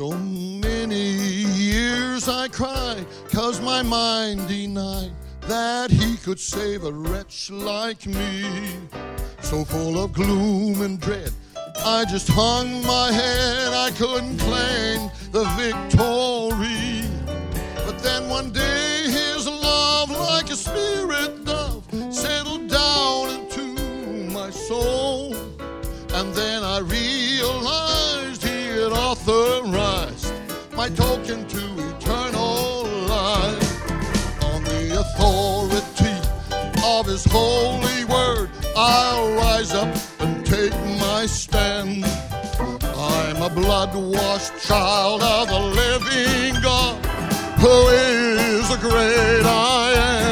So many years I cried, cause my mind denied that he could save a wretch like me. So full of gloom and dread, I just hung my head, I couldn't claim the victory. But then one day his love, like a spirit dove, settled down into my soul. And then I realized my token to eternal life. On the authority of his holy word, I'll rise up and take my stand. I'm a blood washed child of the living God who is the great I am.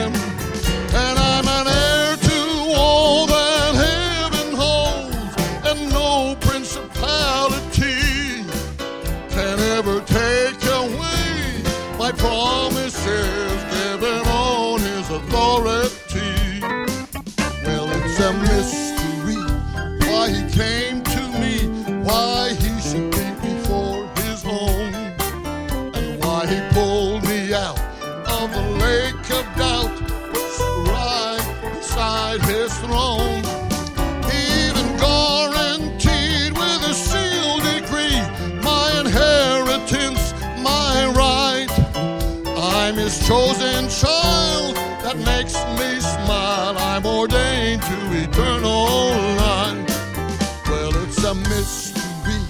My promises given chosen child that makes me smile. I'm ordained to eternal life. Well, it's a mystery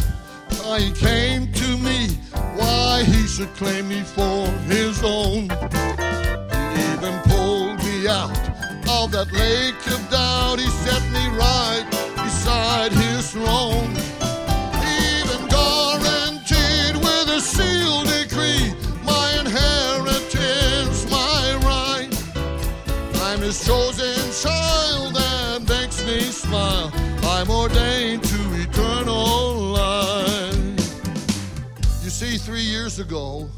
why he came to me, why he should claim me for his own. He even pulled me out of that lake of doubt. He set me right beside his throne. His chosen child that makes me smile. I'm ordained to eternal life. You see, three years ago,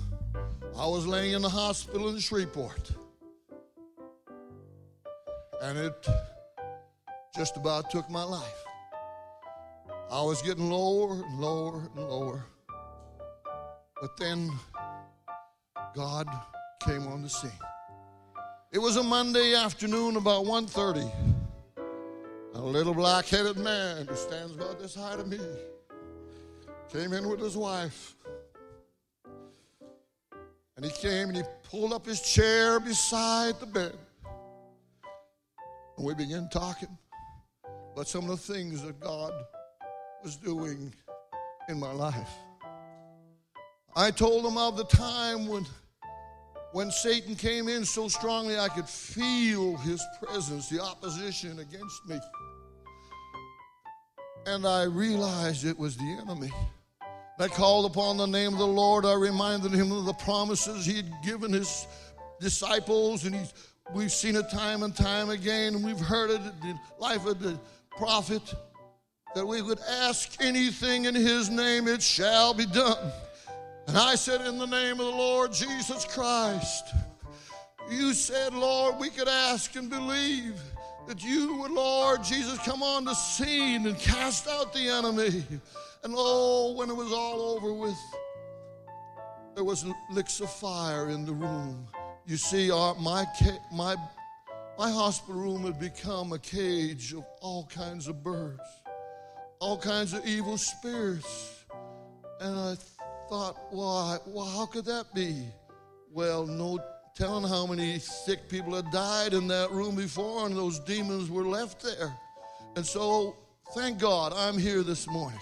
I was laying in the hospital in Shreveport. And it just about took my life. I was getting lower and lower and lower. But then God came on the scene. It was a Monday afternoon about 1:30. A little black-headed man who stands about this high to me came in with his wife. And he came and he pulled up his chair beside the bed. And we began talking about some of the things that God was doing in my life. I told him of the time when when Satan came in so strongly I could feel his presence, the opposition against me. And I realized it was the enemy. I called upon the name of the Lord. I reminded him of the promises he had given his disciples, and we've seen it time and time again, and we've heard it in the life of the prophet that we would ask anything in his name, it shall be done. And I said, In the name of the Lord Jesus Christ, you said, Lord, we could ask and believe that you would, Lord Jesus, come on the scene and cast out the enemy. And oh, when it was all over with, there was licks of fire in the room. You see, our, my, my, my hospital room had become a cage of all kinds of birds, all kinds of evil spirits. And I thought, why, well, how could that be? Well, no telling how many sick people had died in that room before, and those demons were left there. And so, thank God I'm here this morning.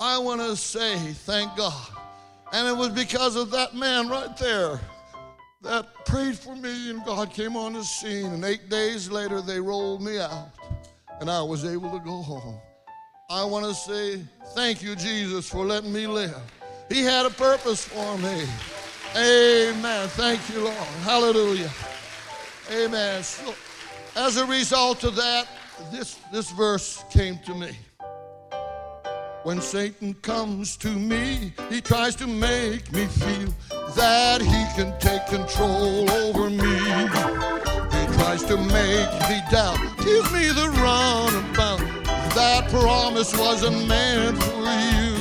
I want to say thank God. And it was because of that man right there that prayed for me, and God came on the scene. And eight days later, they rolled me out, and I was able to go home. I want to say thank you, Jesus, for letting me live. He had a purpose for me. Amen. Thank you, Lord. Hallelujah. Amen. So, as a result of that, this, this verse came to me. When Satan comes to me, he tries to make me feel that he can take control over me. He tries to make me doubt, give me the runabout. That promise wasn't meant for you.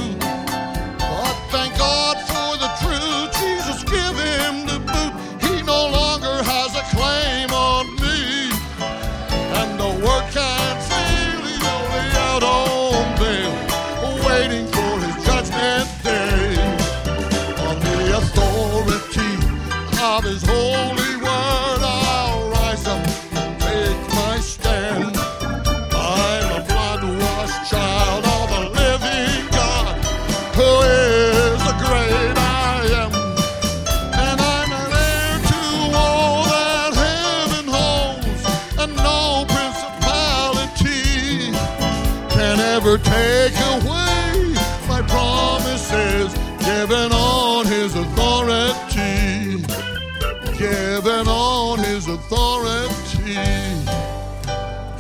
Take away my promises, given on his authority, given on his authority,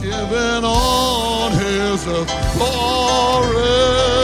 given on his authority.